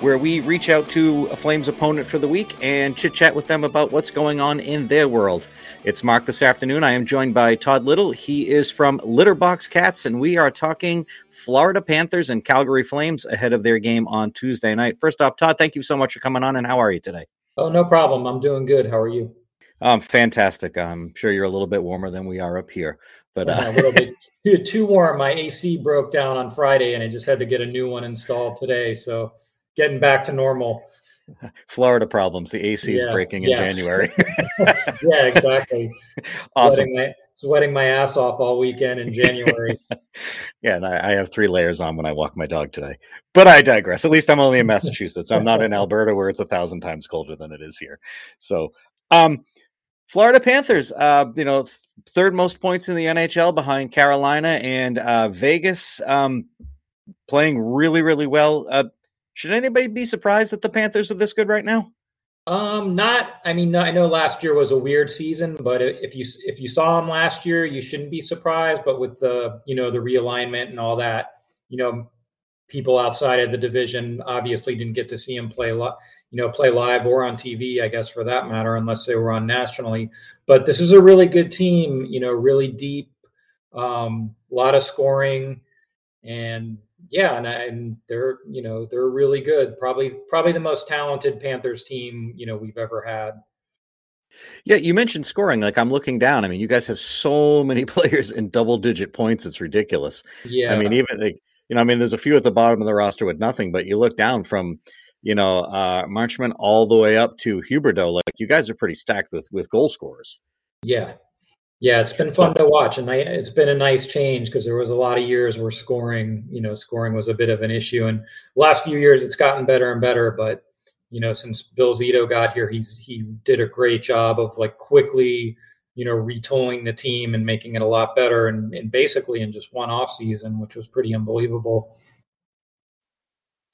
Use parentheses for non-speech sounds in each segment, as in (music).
where we reach out to a Flames opponent for the week and chit chat with them about what's going on in their world. It's Mark this afternoon. I am joined by Todd Little. He is from Litterbox Cats, and we are talking Florida Panthers and Calgary Flames ahead of their game on Tuesday night. First off, Todd, thank you so much for coming on, and how are you today? Oh, no problem. I'm doing good. How are you? Um, fantastic. I'm sure you're a little bit warmer than we are up here, but uh, a little bit too, (laughs) too warm. My AC broke down on Friday, and I just had to get a new one installed today. So getting back to normal. (laughs) Florida problems. The AC is Yeah, breaking in yeah. January. (laughs) (laughs) yeah, exactly. awesome. Sweating my, sweating my ass off all weekend in January. Yeah, and I, I have three layers on when I walk my dog today. But I digress. At least I'm only in Massachusetts. I'm not in Alberta where it's a thousand times colder than it is here. So, um, Florida Panthers, uh, you know, th- third most points in the NHL behind Carolina and uh, Vegas, um, playing really, really well. Uh, should anybody be surprised that the Panthers are this good right now? um, not. I mean, I know last year was a weird season, but if you if you saw them last year, you shouldn't be surprised. But with the you know the realignment and all that, you know, people outside of the division obviously didn't get to see him play li- you know play live or on TV I guess for that matter unless they were on nationally but this is a really good team you know really deep um a lot of scoring and yeah and, and they're you know they're really good probably probably the most talented Panthers team you know we've ever had Yeah, you mentioned scoring. Like I'm looking down. I mean, you guys have so many (laughs) players in double digit points. It's ridiculous. yeah I mean, even like you know, I mean, there's a few at the bottom of the roster with nothing, but you look down from you know uh Marchment all the way up to Huberdeau. Like you guys are pretty stacked with with goal scorers. Yeah. Yeah, it's been fun to watch, and I, it's been a nice change because there was a lot of years where scoring, you know, scoring was a bit of an issue, and the last few years it's gotten better and better. But you know, since Bill Zito got here, he's he did a great job of like quickly, you know, retooling the team and making it a lot better, and, and basically in just one off season, which was pretty unbelievable.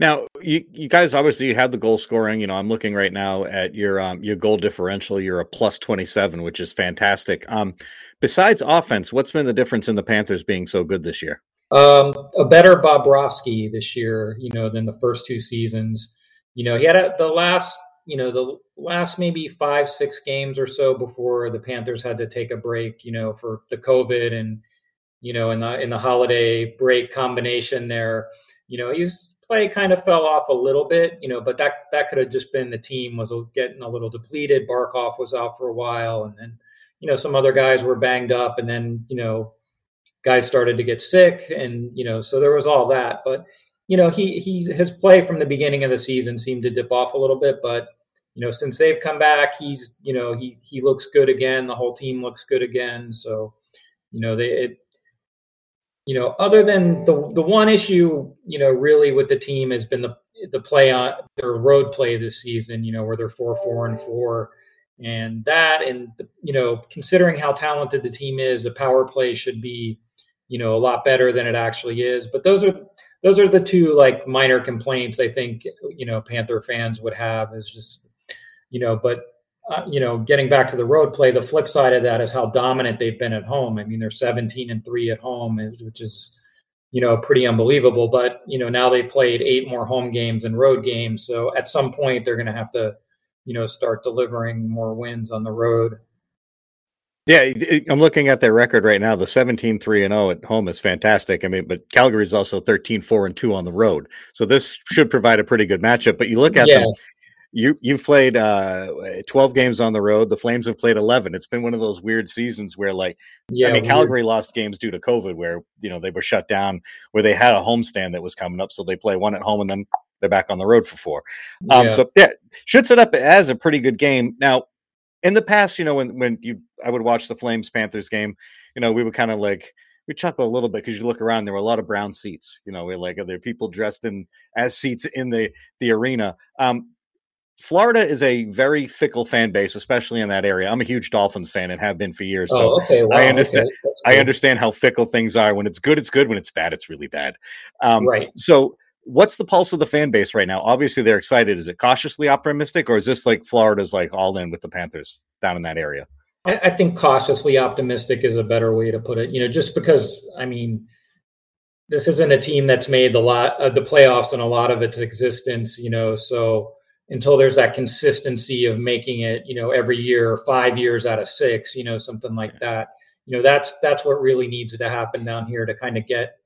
Now, you you guys obviously you have the goal scoring. You know, I'm looking right now at your um your goal differential. You're a plus 27, which is fantastic. Um, besides offense, what's been the difference in the Panthers being so good this year? Um, a better Bobrovsky this year, you know, than the first two seasons. You know, he had a, the last, you know, the last maybe five, six games or so before the Panthers had to take a break, you know, for the COVID and, you know, in the in the holiday break combination there, you know, his play kind of fell off a little bit, you know, but that that could have just been the team was getting a little depleted. Barkov was out for a while, and then, you know, some other guys were banged up, and then, you know, guys started to get sick and you know so there was all that. But you know he he his play from the beginning of the season seemed to dip off a little bit but you know since they've come back he's you know he he looks good again. The whole team looks good again. So you know they it, you know other than the the one issue you know really with the team has been the the play on their road play this season you know where they're 4 4 and 4 and that and you know considering how talented the team is the power play should be you know a lot better than it actually is. But those are those are the two like minor complaints i think you know panther fans would have is just you know but uh, you know getting back to the road play the flip side of that is how dominant they've been at home i mean they're 17 and 3 at home which is you know pretty unbelievable but you know now they played eight more home games and road games so at some point they're going to have to you know start delivering more wins on the road Yeah, I'm looking at their record right now. The 17 3 and 0 at home is fantastic. I mean, but Calgary's also 13 4 and 2 on the road. So this should provide a pretty good matchup. But you look at Yeah. them, you you've played uh 12 games on the road. The Flames have played 11. It's been one of those weird seasons where like yeah I mean weird. Calgary lost games due to COVID where, you know, they were shut down where they had a homestand that was coming up so they play one at home and then (clears throat) they're back on the road for four. Um Yeah. so yeah, should set up as a pretty good game. Now, in the past, you know, when when you I would watch the Flames Panthers game, you know, we would kind of like we chuckle a little bit because you look around, there were a lot of brown seats. You know, we're like there are people dressed in as seats in the the arena. Um, Florida is a very fickle fan base, especially in that area. I'm a huge Dolphins fan and have been for years. So oh, okay. wow, I understand. Okay. I understand how fickle things are. When it's good, it's good. When it's bad, it's really bad. Um, right. So, what's the pulse of the fan base right now? Obviously, they're excited. Is it cautiously optimistic, or is this like Florida's like all in with the Panthers down in that area? I, I think cautiously optimistic is a better way to put it. You know, just because I mean, this isn't a team that's made the lot of the playoffs and a lot of its existence. You know, so until there's that consistency of making it, you know, every year, five years out of six, you know, something like that. You know, that's that's what really needs to happen down here to kind of get,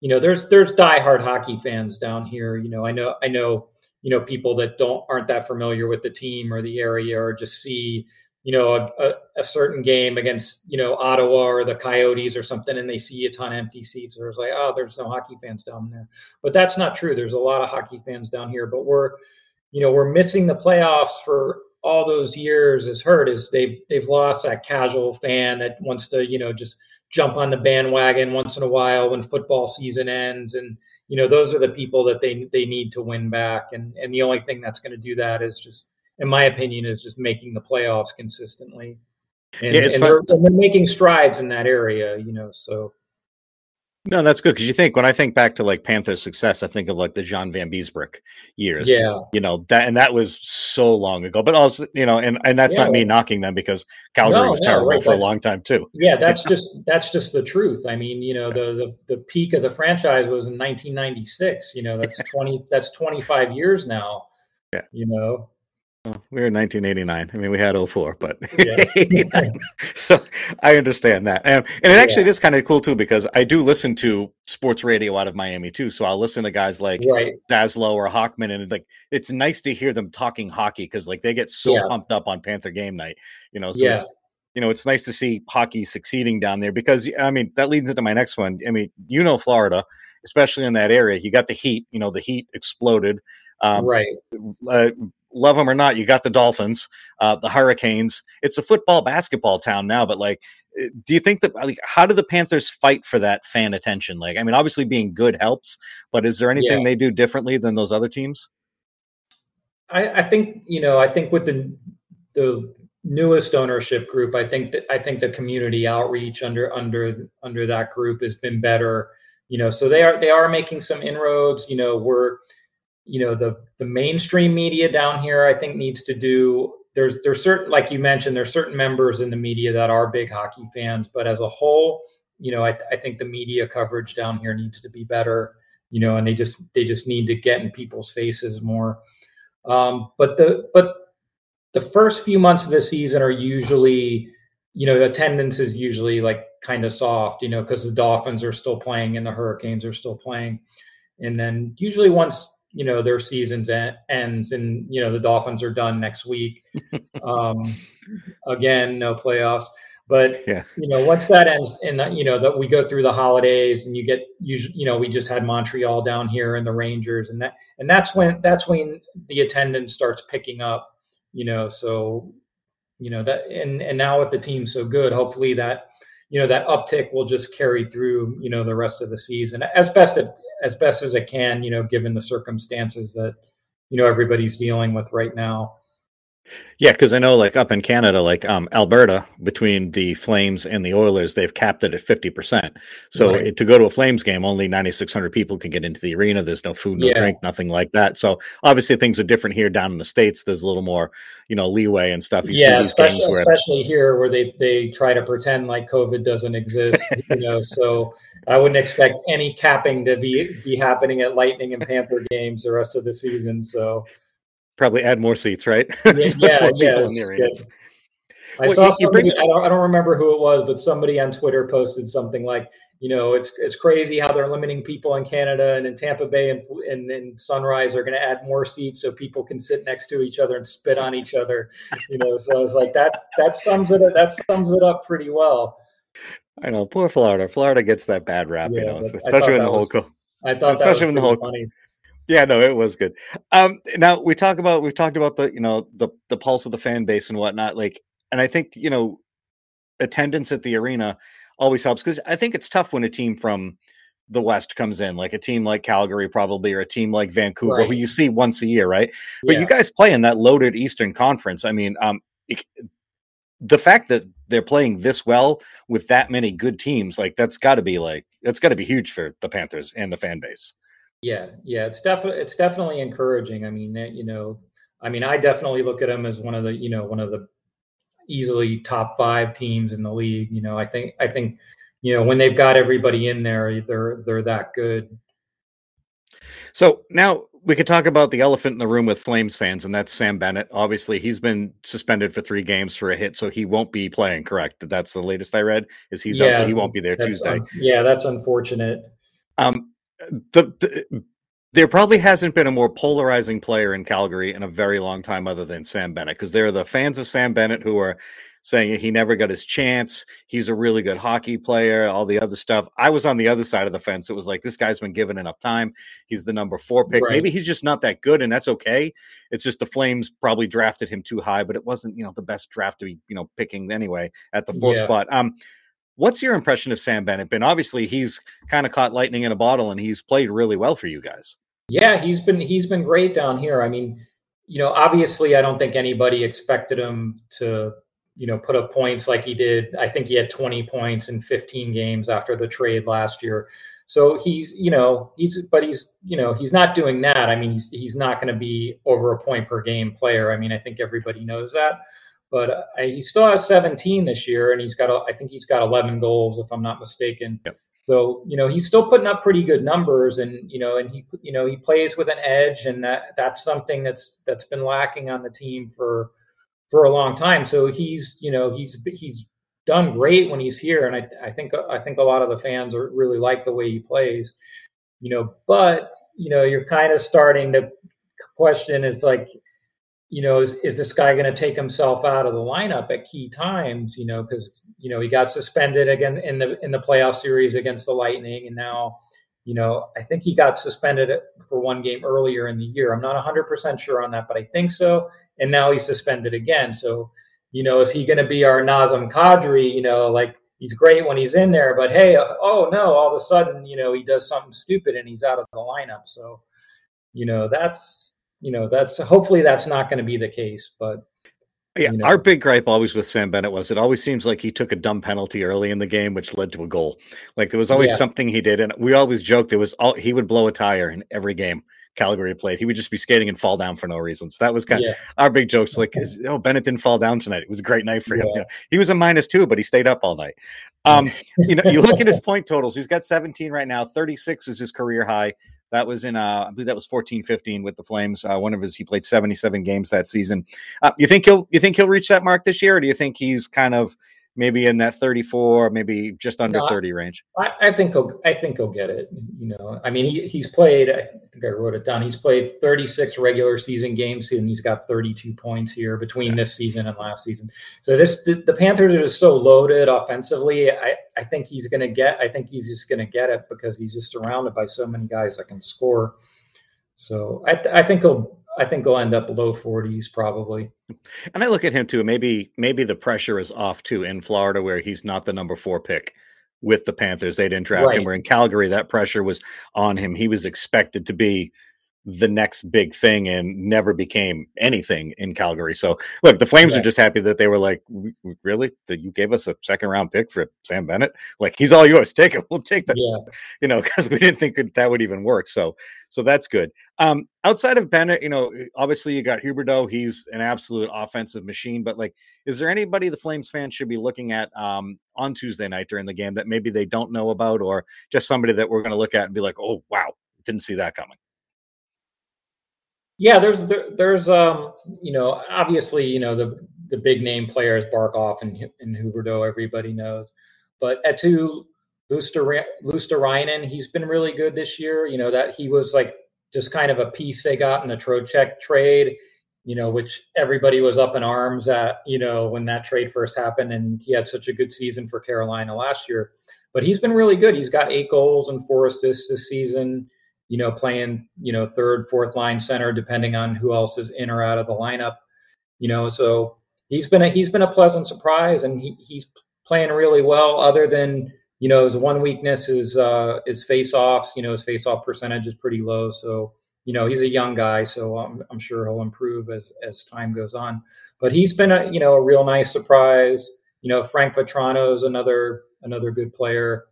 you know, there's there's diehard hockey fans down here. You know, I know I know, you know, people that don't aren't that familiar with the team or the area or just see, you know, a, a, a certain game against, you know, Ottawa or the Coyotes or something, and they see a ton of empty seats. Or it's like, oh, there's no hockey fans down there. But that's not true. There's a lot of hockey fans down here, but we're you know we're missing the playoffs for all those years is hurt is they've they've lost that casual fan that wants to you know just jump on the bandwagon once in a while when football season ends. And you know those are the people that they they need to win back. And and the only thing that's going to do that is just in my opinion is just making the playoffs consistently. And, Yeah, and it's they're, and they're making strides in that area you know so No, that's good because you think when I think back to like Panthers success, I think of like the John Vanbiesbrouck years. yeah You know, that and that was so long ago. But also, you know, and, and that's not Yeah. me knocking them because Calgary No, was no, terrible right, for a long time too. yeah that's just that's just the truth i mean you know the the, the peak of the franchise was in 1996 you know that's 20 that's 25 years now Yeah. you know Well, we were in 1989. I mean, we had 04, but (laughs) Yeah. 89. (laughs) so I understand that. And, and it actually Yeah. is kind of cool too because I do listen to sports radio out of Miami too. So I'll listen to guys like right Zaslow or Hochman, and like it's nice to hear them talking hockey because like they get so Yeah. pumped up on Panther game night, you know. So Yeah. it's you know it's nice to see hockey succeeding down there because I mean that leads into my next one. I mean, you know, Florida, especially in that area, you got the heat. You know, the heat exploded. Um, right uh, love them or not, you got the Dolphins, uh, the Hurricanes. It's a football basketball town now, but like, uh, do you think that like how do the Panthers fight for that fan attention? Like, I mean, obviously being good helps, but is there anything Yeah. they do differently than those other teams? I, I think you know i think with the the newest ownership group i think that i think the community outreach under under under that group has been better you know so they are they are making some inroads you know we're you know the the mainstream media down here i think needs to do there's there's certain like you mentioned there's certain members in the media that are big hockey fans but as a whole you know i, I think the media coverage down here needs to be better you know and they just they just need to get in people's faces more. Um, but the but the first few months of the season are usually you know attendance is usually like kind of soft you know because the dolphins are still playing and the hurricanes are still playing. And then usually once you know their seasons en- ends and you know the dolphins are done next week (laughs) um again no playoffs but Yeah. you know once that ends and that, you know that we go through the holidays and you get usually you know we just had montreal down here and the rangers and that and that's when that's when the attendance starts picking up you know so you know that and and now with the team so good hopefully that you know that uptick will just carry through you know the rest of the season as best it, as best as it can you know given the circumstances that you know everybody's dealing with right now Yeah, because I know like up in Canada, like um Alberta, between the Flames and the Oilers, they've capped it at fifty percent. So Right. it- to go to a Flames game, only ninety six hundred people can get into the arena. There's no food, no Yeah. drink, nothing like that. So obviously things are different here down in the states. There's a little more, you know, leeway and stuff. You yeah see these especially, games where especially here where they they try to pretend like covid doesn't exist you know (laughs) so i wouldn't expect any capping to be be happening at lightning and panther games the rest of the season so probably add more seats, right? yeah yeah, (laughs) More yeah people in the it's arenas. I Well, saw you- bring. I don't. I don't remember who it was, but somebody on Twitter posted something like, you know, it's it's crazy how they're limiting people in Canada and in Tampa Bay and and, and Sunrise are going to add more seats so people can sit next to each other and spit on each other. You know, so I was like, that that sums it. That sums it up pretty well. I know, poor Florida. Florida gets that bad rap, you know, but I thought especially when the whole was- co- I thought Especially that was when the whole- funny. Yeah, no, it was good. Um, now we talk about we've talked about the you know the the pulse of the fan base and whatnot. Like and I think you know attendance at the arena always helps because I think it's tough when a team from the West comes in, like a team like Calgary, probably, or a team like Vancouver, right. who you see once a year, right? But yeah. you guys play in that loaded Eastern Conference. I mean, um, it, the fact that they're playing this well with that many good teams, like that's got to be like that's got to be huge for the Panthers and the fan base. Yeah, yeah, it's definitely it's definitely encouraging. I mean, you know, I mean, I definitely look at them as one of the you know one of the easily top five teams in the league. You know, I think I think you know when they've got everybody in there, they're they're that good. So now we could talk about the elephant in the room with Flames fans, and that's Sam Bennett. Obviously, he's been suspended for three games for a hit, so he won't be playing. Correct? That's the latest I read. Is he's yeah, out, so he won't be there Tuesday. Un- yeah, that's unfortunate. Um, the, the there probably hasn't been a more polarizing player in Calgary in a very long time other than Sam Bennett because there are the fans of Sam Bennett who are saying he never got his chance. He's a really good hockey player, all the other stuff. I was on the other side of the fence. It was like, this guy's been given enough time. He's the number four pick. Right. Maybe he's just not that good, and that's okay. It's just the Flames probably drafted him too high, but it wasn't, you know, the best draft to be, you know, picking anyway at the fourth yeah. spot. Um, What's your impression of Sam Bennett been? Obviously, he's kind of caught lightning in a bottle and he's played really well for you guys. Yeah, he's been he's been great down here. I mean, you know, obviously, I don't think anybody expected him to, you know, put up points like he did. I think he had 20 points in 15 games after the trade last year. So he's, you know, he's, but he's, you know, he's not doing that. I mean, he's he's not going to be over a point per game player. I mean, I think everybody knows that. But uh, he still has 17 this year, and he's got, I think he's got 11 goals, if I'm not mistaken. Yep. So you know he's still putting up pretty good numbers, and you know, and he you know he plays with an edge, and that that's something that's that's been lacking on the team for for a long time. So he's you know he's he's done great when he's here, and I I think I think a lot of the fans are really like the way he plays, you know. But you know you're kind of starting to question is like you know, is, is this guy going to take himself out of the lineup at key times? You know, because you know he got suspended again in the in the playoff series against the Lightning, and now, you know, I think he got suspended for one game earlier in the year. I'm not 100 percent sure on that, but I think so. And now he's suspended again. So, you know, is he going to be our Nazem Kadri? You know, like he's great when he's in there, but hey, oh no, all of a sudden, you know, he does something stupid and he's out of the lineup. So, you know, that's you know, that's hopefully that's not going to be the case. But yeah, you know. our big gripe always with Sam Bennett was it always seems like he took a dumb penalty early in the game, which led to a goal. Like there was always yeah. something he did, and we always joked there was all he would blow a tire in every game. Calgary played, he would just be skating and fall down for no reason. So that was kind yeah. of our big jokes. Like, (laughs) is, oh, Bennett didn't fall down tonight. It was a great night for him. Yeah. (laughs) he was a minus two, but he stayed up all night. Um, you know, you look at his (laughs) point totals. He's got 17 right now. 36 is his career high. That was in, uh, I believe that was 14, 15 with the Flames. Uh, one of his, he played 77 games that season. Uh, you think he'll, you think he'll reach that mark this year, or do you think he's kind of maybe in that 34, maybe just under no, 30 range? I, I, think he'll, I think he'll get it. You know, I mean, he, he's played, I think I wrote it down. He's played 36 regular season games and he's got 32 points here between yeah. this season and last season. So this, the, the Panthers are just so loaded offensively. I, I think he's going to get, I think he's just going to get it because he's just surrounded by so many guys that can score. So I, I think he'll, I think he'll end up low 40s probably. And I look at him too. Maybe maybe the pressure is off too in Florida where he's not the number four pick with the Panthers. They didn't draft right. him. Where in Calgary that pressure was on him. He was expected to be the next big thing and never became anything in Calgary. So look, the Flames are just happy that they were like, really, that you gave us a second round pick for Sam Bennett. Like he's all yours. (laughs) Take it. We'll take that. Yeah. (laughs) You know, because we didn't think that, that would even work. So, so that's good. Um, outside of Bennett, you know, obviously you got Huberdeau. He's an absolute offensive machine. But like, is there anybody the Flames fans should be looking at um, on Tuesday night during the game that maybe they don't know about, or just somebody that we're going to look at and be like, oh wow, didn't see that coming? Yeah, there's there, there's um you know obviously you know the the big name players Barkov and and Huberdeau everybody knows, but Eetu Luostarinen he's been really good this year. You know that he was like just kind of a piece they got in the Trocheck trade, you know, which everybody was up in arms at you know when that trade first happened, and he had such a good season for Carolina last year. But he's been really good. He's got eight goals and four assists this season you know, playing, you know, third, fourth line center, depending on who else is in or out of the lineup. You know, so he's been a he's been a pleasant surprise, and he, he's playing really well. Other than you know, his one weakness is uh, is face offs. You know, his face off percentage is pretty low. So you know, he's a young guy, so I'm, I'm sure he'll improve as as time goes on. But he's been a you know a real nice surprise. You know, Frank Vatrano is another another good player.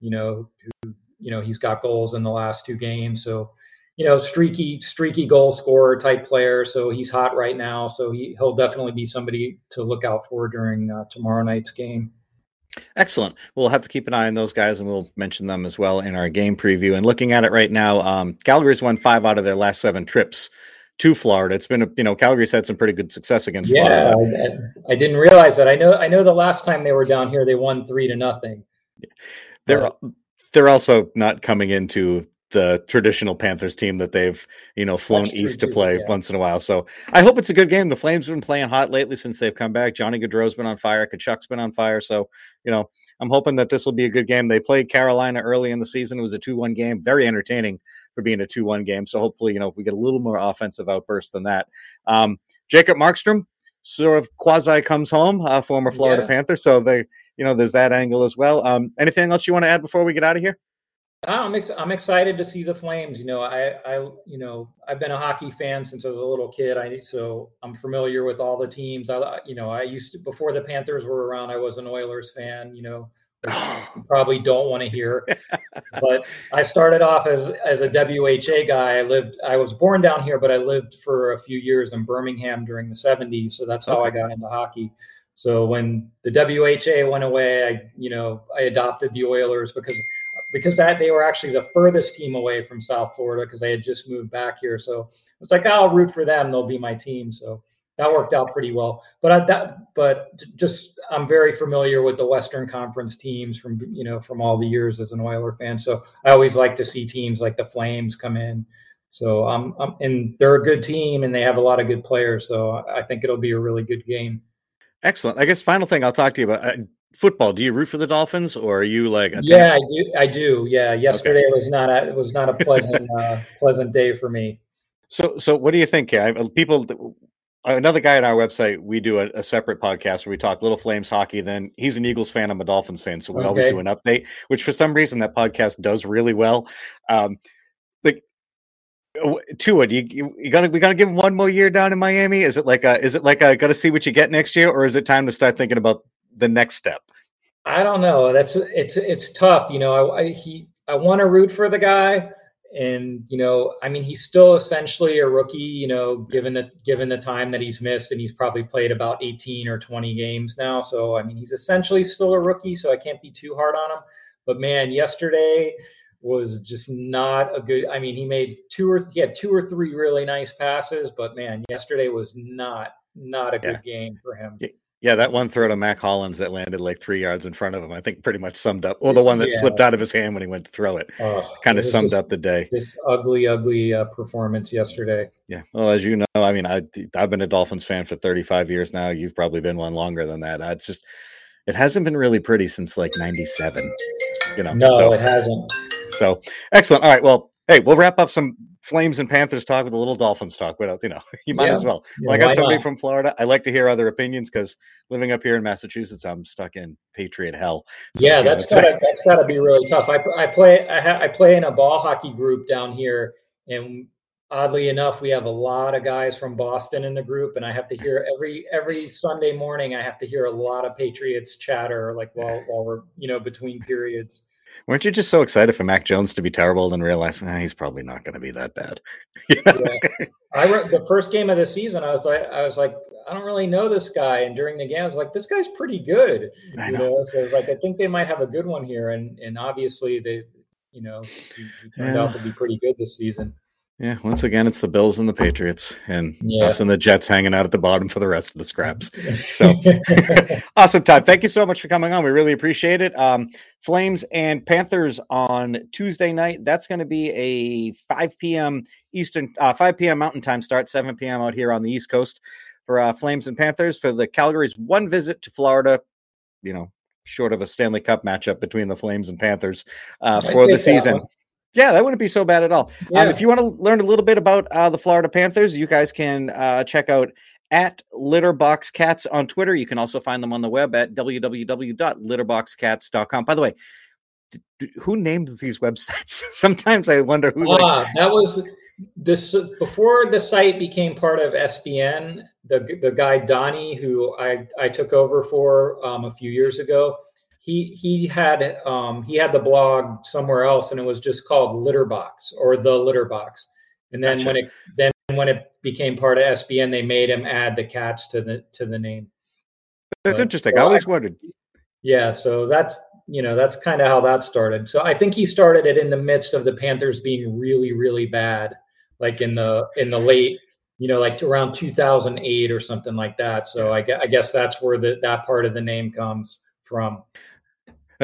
You know, who you know he's got goals in the last two games, so you know, streaky, streaky goal scorer type player. So he's hot right now. So he, he'll definitely be somebody to look out for during uh, tomorrow night's game. Excellent. We'll have to keep an eye on those guys, and we'll mention them as well in our game preview. And looking at it right now, um, Calgary's won five out of their last seven trips to Florida. It's been, a, you know, Calgary's had some pretty good success against yeah, Florida. I, I, didn't realize that. I know, I know the last time they were down here, they won three to nothing. They're they're also not coming into the traditional Panthers team that they've you know flown That's east to play yeah. once in a while. So I hope it's a good game. The Flames have been playing hot lately since they've come back. Johnny Gaudreau's been on fire. Tkachuk's been on fire. So you know I'm hoping that this will be a good game. They played Carolina early in the season. It was a two one game, very entertaining for being a two one game. So hopefully you know we get a little more offensive outburst than that. Um, Jacob Markstrom sort of quasi comes home, uh, former Florida yeah. Panther. So they you know there's that angle as well. Um, anything else you want to add before we get out of here? I'm ex- I'm excited to see the Flames. You know, I I you know I've been a hockey fan since I was a little kid. I so I'm familiar with all the teams. I you know I used to before the Panthers were around. I was an Oilers fan. You know, probably don't want to hear, but I started off as as a WHA guy. I lived. I was born down here, but I lived for a few years in Birmingham during the '70s. So that's how okay. I got into hockey. So when the WHA went away, I you know I adopted the Oilers because because that they were actually the furthest team away from South Florida because they had just moved back here. So it's like I'll root for them; they'll be my team. So that worked out pretty well. But I, that, but just I'm very familiar with the Western Conference teams from you know from all the years as an Oiler fan. So I always like to see teams like the Flames come in. So um, um and they're a good team and they have a lot of good players. So I think it'll be a really good game. Excellent. I guess final thing I'll talk to you about football, do you root for the Dolphins, or are you like? yeah, I do. I do. Yeah, yesterday okay. was not a it was not a pleasant (laughs) uh, pleasant day for me. So, so what do you think? People, another guy on our website, we do a, a, separate podcast where we talk Little Flames hockey. Then he's an Eagles fan. I'm a Dolphins fan, so we okay. always do an update. Which for some reason that podcast does really well. Um, like Tua, do you, you gotta we gotta give him one more year down in Miami? Is it like a is it like a gotta see what you get next year, or is it time to start thinking about the next step? I don't know. That's it's it's tough. You know, I, I he I want to root for the guy, and you know, I mean, he's still essentially a rookie. You know, given the given the time that he's missed, and he's probably played about eighteen or twenty games now. So I mean, he's essentially still a rookie. So I can't be too hard on him. But man, yesterday was just not a good. I mean, he made two or he had two or three really nice passes, but man, yesterday was not not a good yeah. game for him. Yeah, that one throw to Mack Hollins that landed like three yards in front of him, I think pretty much summed up. Or the one that yeah. slipped out of his hand when he went to throw it, oh, kind of summed just, up the day. This ugly, ugly uh, performance yesterday. Yeah. Well, as you know, I mean, I I've been a Dolphins fan for 35 years now. You've probably been one longer than that. It's just, it hasn't been really pretty since like '97. You know. No, so, it hasn't. So excellent. All right. Well, hey, we'll wrap up some Flames and Panthers talk with a little Dolphins talk, but uh, you know, (laughs) you might yeah. as well. Yeah, I got somebody not? from Florida. I like to hear other opinions because living up here in Massachusetts, I'm stuck in Patriot hell. So, yeah, that's gotta (laughs) that's gotta be really tough. I, I play I, ha, I play in a ball hockey group down here, and oddly enough, we have a lot of guys from Boston in the group, and I have to hear every every Sunday morning. I have to hear a lot of Patriots chatter, like while while we're you know between periods. Weren't you just so excited for Mac Jones to be terrible and realize nah, he's probably not going to be that bad? (laughs) yeah. I re- the first game of the season, I was like, I was like, I don't really know this guy, and during the game, I was like, this guy's pretty good. I know. know? So I was like, I think they might have a good one here, and and obviously they, you know, he, he turned yeah. out to be pretty good this season. Yeah, once again, it's the Bills and the Patriots, and yeah. us and the Jets hanging out at the bottom for the rest of the scraps. (laughs) So (laughs) awesome, Todd. Thank you so much for coming on. We really appreciate it. Um, Flames and Panthers on Tuesday night. That's going to be a 5 p.m. Eastern, uh, 5 p.m. Mountain Time start, 7 p.m. out here on the East Coast for uh, Flames and Panthers for the Calgary's one visit to Florida. You know, short of a Stanley Cup matchup between the Flames and Panthers uh, for the season. One. Yeah, that wouldn't be so bad at all. Um, yeah. Um, if you want to learn a little bit about uh, the Florida Panthers, you guys can uh, check out at Litterbox Cats on Twitter. You can also find them on the web at www.litterboxcats.com. By the way, who named these websites? (laughs) Sometimes I wonder who. Ah, like... that was this before the site became part of SBN. The the guy Donnie, who I I took over for um, a few years ago, he he had um, he had the blog somewhere else, and it was just called Litterbox or the Litterbox. And then gotcha. when it then when it became part of SBN, they made him add the cats to the to the name. That's but, interesting. So I always I, wondered. Yeah, so that's you know that's kind of how that started. So I think he started it in the midst of the Panthers being really really bad, like in the in the late you know like around 2008 or something like that. So I, I guess that's where the, that part of the name comes from.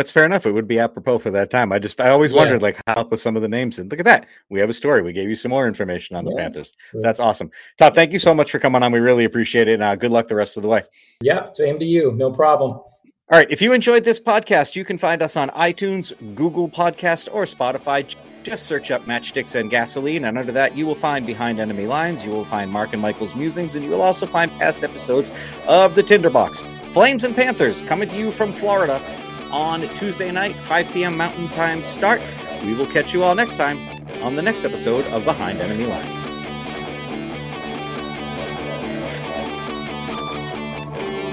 That's fair enough. It would be apropos for that time. I just I always yeah. wondered like how with some of the names and look at that. We have a story. We gave you some more information on the yeah. Panthers. That's awesome. Todd, thank you so much for coming on. We really appreciate it. And uh, good luck the rest of the way. Yeah, same to you. No problem. All right. If you enjoyed this podcast, you can find us on iTunes, Google Podcast, or Spotify. Just search up Matchsticks and Gasoline, and under that, you will find Behind Enemy Lines. You will find Mark and Michael's musings, and you will also find past episodes of the Tinderbox. Flames and Panthers coming to you from Florida on Tuesday night, 5 p.m. Mountain Time start. We will catch you all next time on the next episode of Behind Enemy Lines.